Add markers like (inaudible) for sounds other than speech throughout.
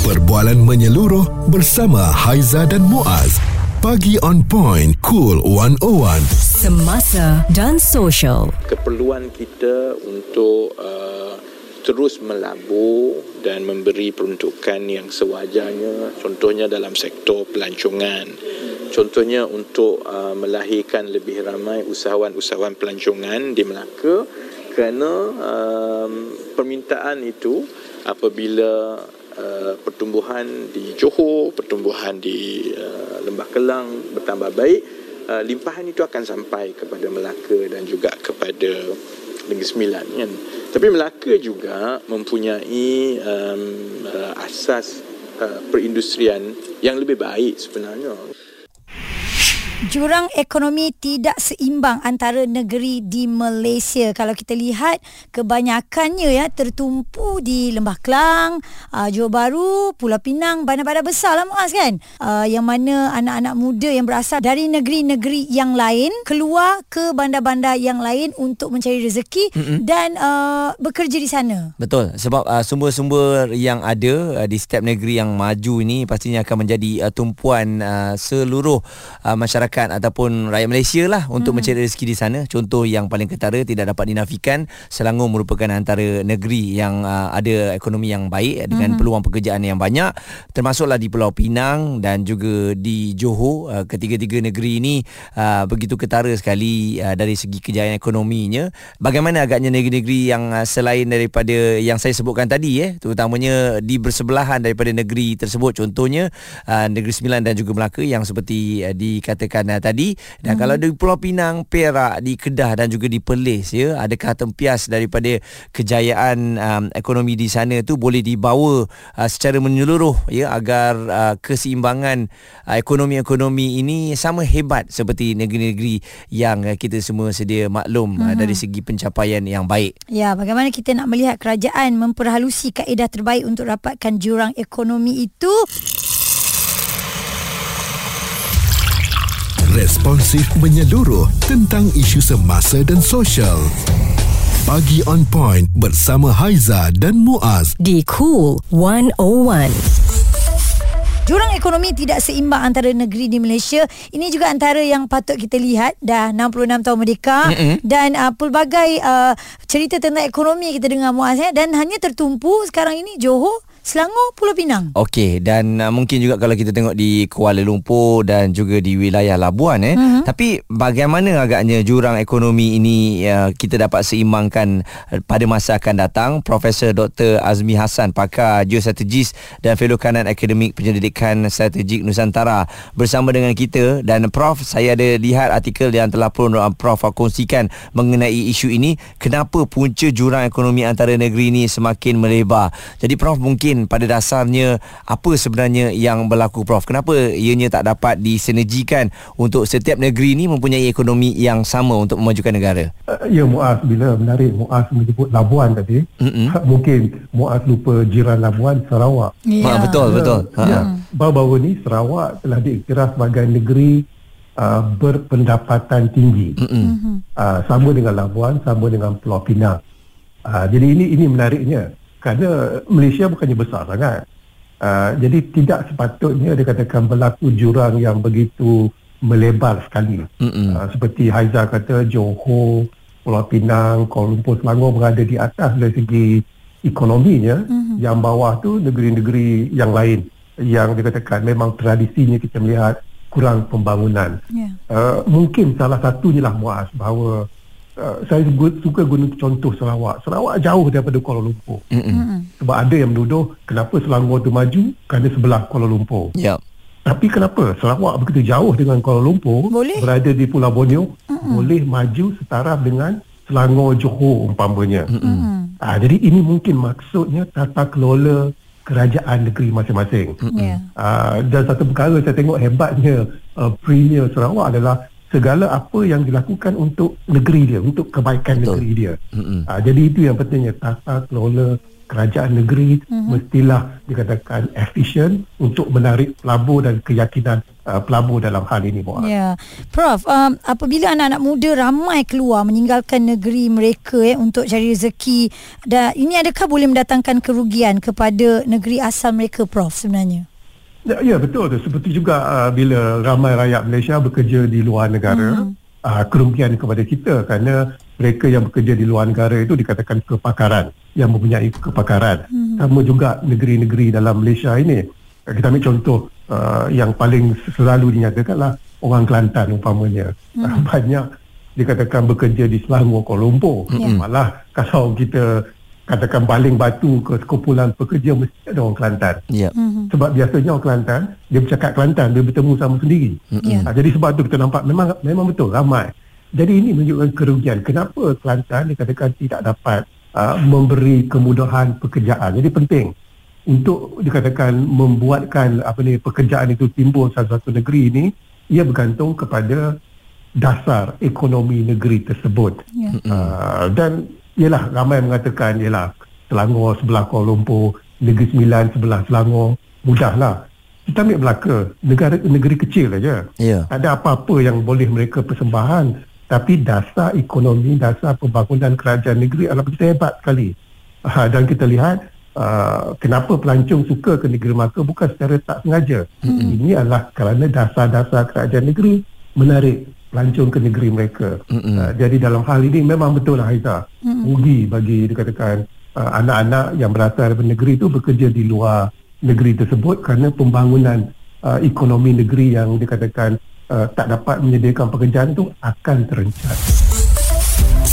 Perbualan menyeluruh bersama Haiza dan Muaz. Pagi on point, cool 101. Semasa dan social. keperluan kita untuk uh, terus melabur dan memberi peruntukan yang sewajarnya contohnya dalam sektor pelancongan contohnya untuk uh, melahirkan lebih ramai usahawan-usahawan pelancongan di Melaka kerana um, permintaan itu apabila uh, pertumbuhan di Johor pertumbuhan di uh, Lembah Kelang bertambah baik uh, limpahan itu akan sampai kepada Melaka dan juga kepada Negeri Sembilan kan. Tapi Melaka juga mempunyai um, uh, asas uh, perindustrian yang lebih baik sebenarnya. Jurang ekonomi tidak seimbang antara negeri di Malaysia. Kalau kita lihat kebanyakannya ya tertumpu di Lembah Kelang, uh, Johor Bahru, Pulau Pinang, bandar-bandar besar lah Muaz kan. Uh, yang mana anak-anak muda yang berasal dari negeri-negeri yang lain keluar ke bandar-bandar yang lain untuk mencari rezeki mm-hmm. dan uh, bekerja di sana. Betul sebab uh, sumber-sumber yang ada uh, di setiap negeri yang maju ini pastinya akan menjadi uh, tumpuan uh, seluruh uh, masyarakat ataupun rakyat Malaysia lah untuk hmm. mencari rezeki di sana. Contoh yang paling ketara tidak dapat dinafikan Selangor merupakan antara negeri yang uh, ada ekonomi yang baik dengan hmm. peluang pekerjaan yang banyak termasuklah di Pulau Pinang dan juga di Johor. Uh, ketiga-tiga negeri ini uh, begitu ketara sekali uh, dari segi kejayaan ekonominya. Bagaimana agaknya negeri-negeri yang uh, selain daripada yang saya sebutkan tadi eh terutamanya di bersebelahan daripada negeri tersebut contohnya uh, Negeri Sembilan dan juga Melaka yang seperti uh, dikatakan uh, tadi dan hmm. kalau di Pulau Pinang, Perak, di Kedah dan juga di Perlis ya adakah tempias daripada kejayaan um, ekonomi di sana tu boleh dibawa uh, secara menyeluruh ya agar uh, keseimbangan uh, ekonomi-ekonomi ini sama hebat seperti negeri-negeri yang uh, kita semua sedia maklum hmm. uh, dari segi pencapaian yang baik. Ya, bagaimana kita nak melihat kerajaan memperhalusi kaedah terbaik untuk dapatkan jurang ekonomi itu? Responsif menyeluruh tentang isu semasa dan sosial. Pagi on point bersama Haiza dan Muaz. Di Cool 101. Jurang ekonomi tidak seimbang antara negeri di Malaysia. Ini juga antara yang patut kita lihat dah 66 tahun merdeka mm-hmm. dan uh, pelbagai uh, cerita tentang ekonomi kita dengar Muaz ya dan hanya tertumpu sekarang ini Johor Selangor, Pulau Pinang. Okey dan uh, mungkin juga kalau kita tengok di Kuala Lumpur dan juga di wilayah Labuan eh. Uh-huh. Tapi bagaimana agaknya jurang ekonomi ini uh, kita dapat seimbangkan uh, pada masa akan datang? Profesor Dr. Azmi Hassan pakar geostrategis dan fellow kanan akademik penyelidikan strategik Nusantara bersama dengan kita dan Prof saya ada lihat artikel yang telah pun uh, Prof kongsikan mengenai isu ini kenapa punca jurang ekonomi antara negeri ini semakin melebar. Jadi Prof mungkin mungkin pada dasarnya apa sebenarnya yang berlaku Prof? Kenapa ianya tak dapat disinergikan untuk setiap negeri ini mempunyai ekonomi yang sama untuk memajukan negara? Uh, ya Muaz, bila menarik Muaz menyebut Labuan tadi, mm-hmm. (laughs) mungkin Muaz lupa jiran Labuan Sarawak. Ya. Ha, betul, betul. Ha. Ya. Baru-baru ni Sarawak telah diiktiraf sebagai negeri uh, berpendapatan tinggi. Mm-hmm. Uh, sama dengan Labuan, sama dengan Pulau Pinang. Uh, jadi ini ini menariknya kerana Malaysia bukannya besar sangat. Uh, jadi tidak sepatutnya dikatakan berlaku jurang yang begitu melebar sekali. Uh, seperti Haiza kata Johor, Pulau Pinang, Kuala Lumpur, Selangor berada di atas dari segi ekonominya. Mm-hmm. Yang bawah tu negeri-negeri yang lain yang dikatakan memang tradisinya kita melihat kurang pembangunan. Yeah. Uh, mungkin salah satunya lah Muaz bahawa Uh, saya suka guna contoh Sarawak. Sarawak jauh daripada Kuala Lumpur. Mm-hmm. Sebab ada yang menuduh kenapa Selangor tu maju kerana sebelah Kuala Lumpur. Yep. Tapi kenapa Sarawak begitu jauh dengan Kuala Lumpur boleh. berada di Pulau Borneo mm-hmm. boleh maju setaraf dengan Selangor Johor umpamanya. Mm-hmm. Ha, jadi ini mungkin maksudnya tata kelola kerajaan negeri masing-masing. Mm-hmm. Yeah. Ha, dan satu perkara saya tengok hebatnya uh, Premier Sarawak adalah segala apa yang dilakukan untuk negeri dia untuk kebaikan Betul. negeri dia. Mm-hmm. Ha, jadi itu yang pentingnya tata kelola kerajaan negeri mm-hmm. mestilah dikatakan efisien untuk menarik pelabur dan keyakinan uh, pelabur dalam hal ini Muaz. Ya, Prof. Um, apabila anak-anak muda ramai keluar meninggalkan negeri mereka eh untuk cari rezeki, dan ini adakah boleh mendatangkan kerugian kepada negeri asal mereka, Prof? Sebenarnya. Ya, ya betul tu. Seperti juga uh, bila ramai rakyat Malaysia bekerja di luar negara, hmm. uh, kerugian kepada kita kerana mereka yang bekerja di luar negara itu dikatakan kepakaran yang mempunyai kepakaran. Hmm. Sama juga negeri-negeri dalam Malaysia ini. Kita ambil contoh uh, yang paling selalu dinyatakanlah orang Kelantan umpamanya. Hmm. Uh, (laughs) banyak dikatakan bekerja di Selangor, Kuala Lumpur. Hmm. Malah kalau kita katakan baling batu ke sekumpulan pekerja mesti ada orang Kelantan. Ya. Mm-hmm. Sebab biasanya orang Kelantan dia bercakap Kelantan dia bertemu sama sendiri. Ya. Ha, jadi sebab tu kita nampak memang memang betul ramai. Jadi ini menunjukkan kerugian. Kenapa Kelantan dikatakan tidak dapat uh, memberi kemudahan pekerjaan. Jadi penting untuk dikatakan membuatkan apa ni pekerjaan itu timbul satu-satu negeri ini ia bergantung kepada dasar ekonomi negeri tersebut. Ya. Uh, dan ialah ramai mengatakan ialah Selangor sebelah Kuala Lumpur, Negeri Sembilan sebelah Selangor, mudahlah. Kita ambil Melaka, negara negeri kecil saja. Ya. Tak ada apa-apa yang boleh mereka persembahan tapi dasar ekonomi, dasar pembangunan kerajaan negeri adalah begitu hebat sekali. Uh, dan kita lihat uh, kenapa pelancong suka ke negeri Melaka bukan secara tak sengaja. Mm-hmm. Ini adalah kerana dasar-dasar kerajaan negeri menarik pelancong ke negeri mereka. Mm-hmm. Uh, jadi dalam hal ini memang betul lah Haizah. Mm-hmm. Rugi bagi dikatakan uh, anak-anak yang berasal dari negeri itu bekerja di luar negeri tersebut kerana pembangunan uh, ekonomi negeri yang dikatakan uh, tak dapat menyediakan pekerjaan itu akan terencat.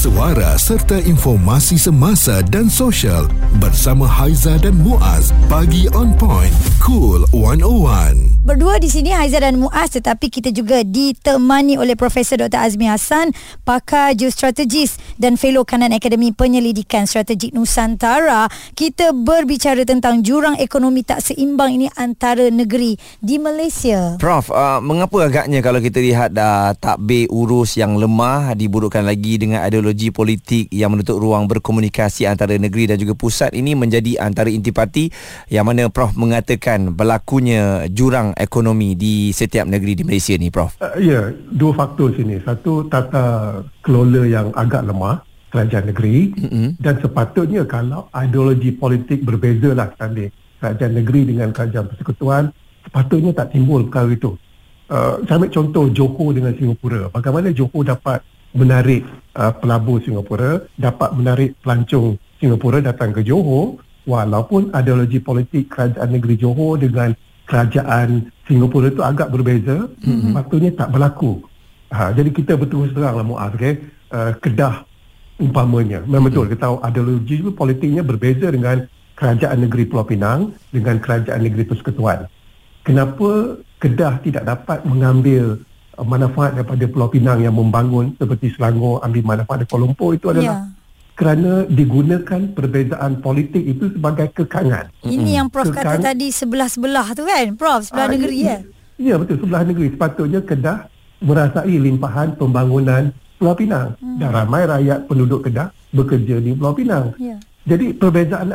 Suara serta informasi semasa dan sosial bersama Haiza dan Muaz pagi on point cool 101 Berdua di sini Haiza dan Muaz tetapi kita juga ditemani oleh Profesor Dr. Azmi Hassan, pakar geostrategis dan fellow kanan Akademi Penyelidikan Strategik Nusantara. Kita berbicara tentang jurang ekonomi tak seimbang ini antara negeri di Malaysia. Prof, uh, mengapa agaknya kalau kita lihat uh, takbir urus yang lemah diburukkan lagi dengan ideologi politik yang menutup ruang berkomunikasi antara negeri dan juga pusat ini menjadi antara intipati yang mana Prof mengatakan berlakunya jurang ekonomi di setiap negeri di Malaysia ni Prof. Uh, ya, dua faktor sini. Satu tata kelola yang agak lemah kerajaan negeri mm-hmm. dan sepatutnya kalau ideologi politik berbeza lah ambil kerajaan negeri dengan kerajaan persekutuan sepatutnya tak timbul perkara itu. Uh, saya ambil contoh Johor dengan Singapura. Bagaimana Johor dapat menarik uh, pelabur Singapura, dapat menarik pelancong Singapura datang ke Johor walaupun ideologi politik kerajaan negeri Johor dengan kerajaan Singapura itu agak berbeza, mm-hmm. patutnya tak berlaku. Ha, jadi kita betul terang lah Muaz, okay? uh, Kedah umpamanya. Memang mm-hmm. betul, kita tahu ideologi politiknya berbeza dengan kerajaan negeri Pulau Pinang dengan kerajaan negeri Persekutuan. Kenapa Kedah tidak dapat mengambil manfaat daripada Pulau Pinang yang membangun seperti Selangor ambil manfaat dari Kuala Lumpur itu adalah yeah kerana digunakan perbezaan politik itu sebagai kekangan. Ini yang Prof Kekang... kata tadi sebelah-sebelah tu kan, Prof, sebelah uh, negeri ya. Ya betul, sebelah negeri. Sepatutnya Kedah merasai limpahan pembangunan Pulau Pinang. Hmm. Dan ramai rakyat penduduk Kedah bekerja di Pulau Pinang. Ya. Jadi perbezaan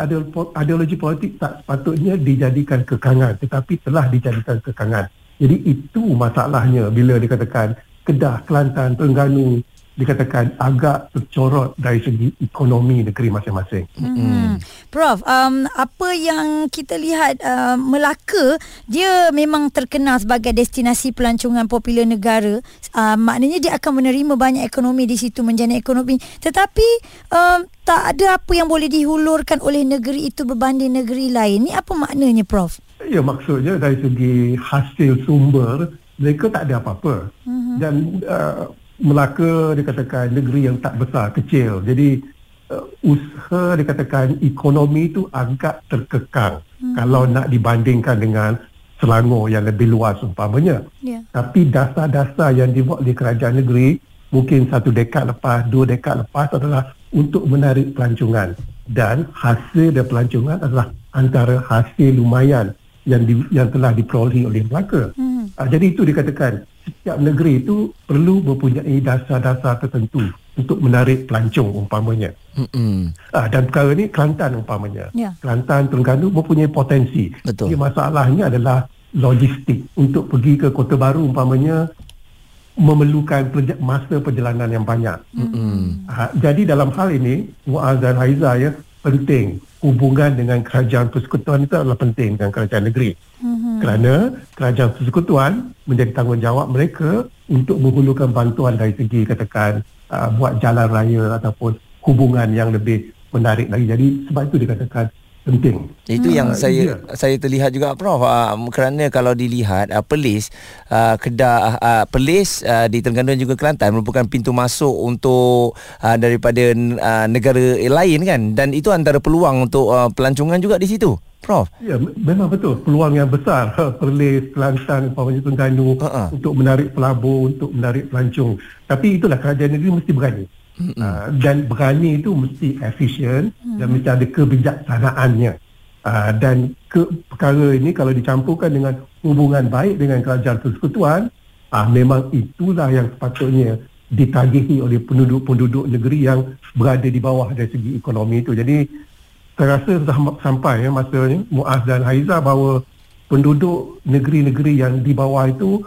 ideologi politik tak sepatutnya dijadikan kekangan tetapi telah dijadikan kekangan. Jadi itu masalahnya bila dikatakan Kedah, Kelantan, Terengganu, dikatakan agak tercorot dari segi ekonomi negeri masing-masing. Hmm. Prof, um, apa yang kita lihat uh, Melaka dia memang terkenal sebagai destinasi pelancongan popular negara. Uh, maknanya dia akan menerima banyak ekonomi di situ menjana ekonomi. Tetapi um, tak ada apa yang boleh dihulurkan oleh negeri itu berbanding negeri lain. Ini apa maknanya Prof? Ya maksudnya dari segi hasil sumber mereka tak ada apa-apa. Mm-hmm. Dan uh, Melaka dikatakan negeri yang tak besar, kecil. Jadi uh, usaha dikatakan ekonomi itu agak terkekang hmm. kalau nak dibandingkan dengan Selangor yang lebih luas umpamanya. Yeah. Tapi dasar-dasar yang dibuat oleh kerajaan negeri mungkin satu dekad lepas, dua dekad lepas adalah untuk menarik pelancongan. Dan hasil dari pelancongan adalah antara hasil lumayan yang di, yang telah diperolehi oleh Melaka. Hmm. Uh, jadi itu dikatakan setiap negeri itu perlu mempunyai dasar-dasar tertentu untuk menarik pelancong umpamanya. Mm-hmm. Ah, dan perkara ini Kelantan umpamanya. Yeah. Kelantan, Terengganu mempunyai potensi. Betul. Jadi masalahnya adalah logistik untuk pergi ke Kota Baru umpamanya memerlukan perja- masa perjalanan yang banyak. Mm-hmm. Uh, jadi dalam hal ini Muaz dan Haiza ya penting hubungan dengan kerajaan persekutuan itu adalah penting dengan kerajaan negeri. Mm-hmm. Kerana kerajaan persekutuan menjadi tanggungjawab mereka untuk menghulurkan bantuan dari segi katakan uh, buat jalan raya ataupun hubungan yang lebih menarik lagi. Jadi sebab itu dikatakan penting. Itu hmm. yang Ah, saya ya. saya terlihat juga Prof uh, kerana kalau dilihat uh, Perlis uh, Kedah uh, Perlis uh, di Terengganu dan juga Kelantan merupakan pintu masuk untuk uh, daripada uh, negara lain kan dan itu antara peluang untuk uh, pelancongan juga di situ. Prof. Ya, me- memang betul. Peluang yang besar (laughs) Perlis, Kelantan, umpamanya Terengganu Ha-ha. untuk menarik pelabur, untuk menarik pelancong. Tapi itulah kerajaan negeri mesti berani. Uh, dan berani itu mesti efisien dan mesti ada kebijaksanaannya. Uh, dan ke, perkara ini kalau dicampurkan dengan hubungan baik dengan kerajaan persekutuan, uh, memang itulah yang sepatutnya ditagihi oleh penduduk-penduduk negeri yang berada di bawah dari segi ekonomi itu. Jadi saya rasa dah ma- sampai ya masanya Muaz dan Haiza bahawa penduduk negeri-negeri yang di bawah itu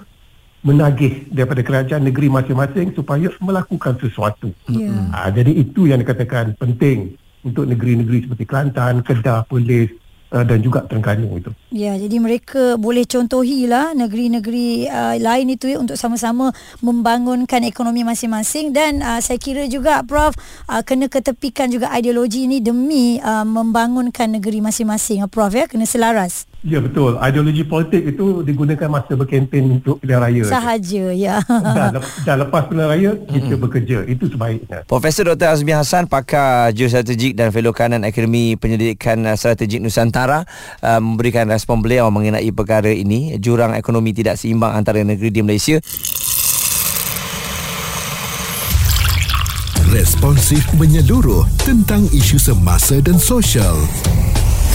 menagih daripada kerajaan negeri masing-masing supaya melakukan sesuatu. Ya. Ha, jadi itu yang dikatakan penting untuk negeri-negeri seperti Kelantan, Kedah, Perlis uh, dan juga Terengganu itu. Ya, jadi mereka boleh contohilah negeri-negeri uh, lain itu ya untuk sama-sama membangunkan ekonomi masing-masing dan uh, saya kira juga Prof uh, kena ketepikan juga ideologi ini demi uh, membangunkan negeri masing-masing uh, Prof ya kena selaras. Ya betul. Ideologi politik itu digunakan masa berkempen untuk pilihan raya. Sahaja ya. Dan, (laughs) dan lepas pilihan raya kita bekerja. Itu sebaiknya. Profesor Dr. Azmi Hassan pakar geostrategik dan fellow kanan Akademi Penyelidikan Strategik Nusantara uh, memberikan respon beliau mengenai perkara ini jurang ekonomi tidak seimbang antara negeri di Malaysia Responsif menyeluruh tentang isu semasa dan sosial.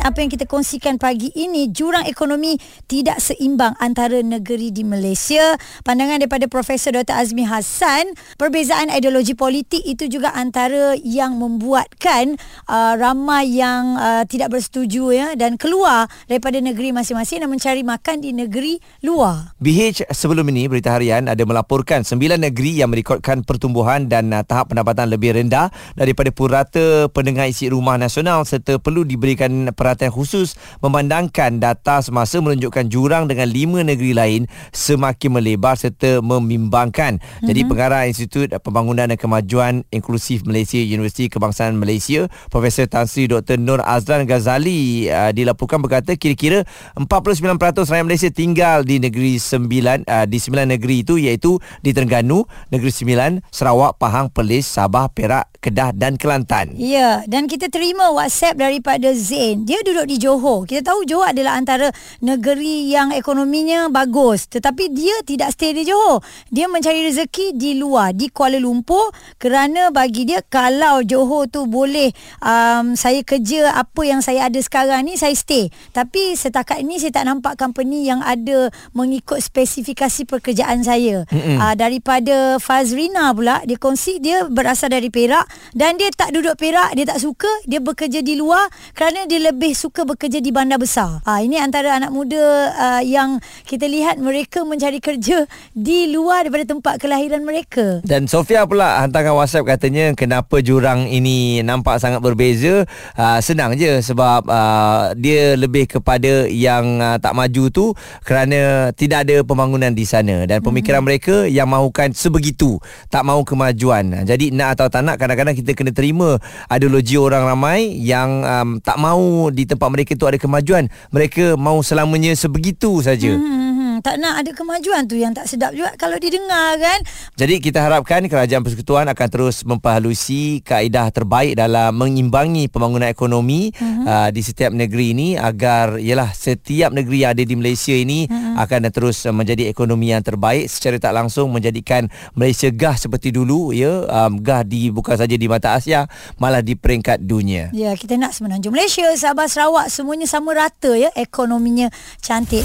Apa yang kita kongsikan pagi ini jurang ekonomi tidak seimbang antara negeri di Malaysia. Pandangan daripada Profesor Dr Azmi Hassan perbezaan ideologi politik itu juga antara yang membuatkan uh, ramai yang uh, tidak bersetuju ya dan keluar daripada negeri masing-masing dan mencari makan di negeri luar. BH sebelum ini Berita Harian ada melaporkan 9 negeri yang merekodkan pertumbuhan dan uh, tahap pendapatan lebih rendah daripada purata pendengar isi rumah nasional serta perlu diberikan perhatian khusus memandangkan data semasa menunjukkan jurang dengan 5 negeri lain semakin melebar serta membimbangkan. Mm-hmm. Jadi pengarah Institut Pembangunan dan Kemajuan Inklusif Malaysia Universiti Kebangsaan Malaysia Profesor Tan Sri Dr Nur Azlan Ghazali uh, dilaporkan berkata kira-kira 49% rakyat Malaysia tinggal di negeri 9 uh, di 9 negeri itu iaitu di Terengganu, Negeri Sembilan, Sarawak, Pahang, Perlis, Sabah, Perak, Kedah dan Kelantan. Ya, dan kita terima WhatsApp daripada Zain. Dia duduk di Johor. Kita tahu Johor adalah antara negeri yang ekonominya bagus. Tetapi dia tidak stay di Johor. Dia mencari rezeki di luar, di Kuala Lumpur. Kerana bagi dia, kalau Johor tu boleh um, saya kerja apa yang saya ada sekarang ni, saya stay. Tapi setakat ini saya tak nampak company yang ada mengikut spesifikasi pekerjaan saya. Uh, daripada Fazrina pula, dia kongsi dia berasal dari Perak dan dia tak duduk Perak, dia tak suka, dia bekerja di luar kerana dia lebih suka bekerja di bandar besar. Ha, ini antara anak muda uh, yang kita lihat mereka mencari kerja di luar daripada tempat kelahiran mereka. Dan Sofia pula hantarkan WhatsApp katanya kenapa jurang ini nampak sangat berbeza. Uh, senang je sebab uh, dia lebih kepada yang uh, tak maju tu kerana tidak ada pembangunan di sana dan pemikiran hmm. mereka yang mahukan sebegitu, tak mahu kemajuan. Jadi nak atau tak nak kadang-kadang kita kena terima ideologi orang ramai yang um, tak mahu di tempat mereka tu ada kemajuan. Mereka mahu selamanya sebegitu saja. Hmm. Tak nak ada kemajuan tu yang tak sedap juga kalau didengar kan. Jadi kita harapkan kerajaan persekutuan akan terus memperhalusi kaedah terbaik dalam mengimbangi pembangunan ekonomi uh-huh. uh, di setiap negeri ini agar ialah setiap negeri yang ada di Malaysia ini uh-huh. akan terus menjadi ekonomi yang terbaik secara tak langsung menjadikan Malaysia gah seperti dulu ya um, gah di bukan saja di mata Asia malah di peringkat dunia. Ya, kita nak semenanjung Malaysia, Sabah, Sarawak semuanya sama rata ya ekonominya cantik.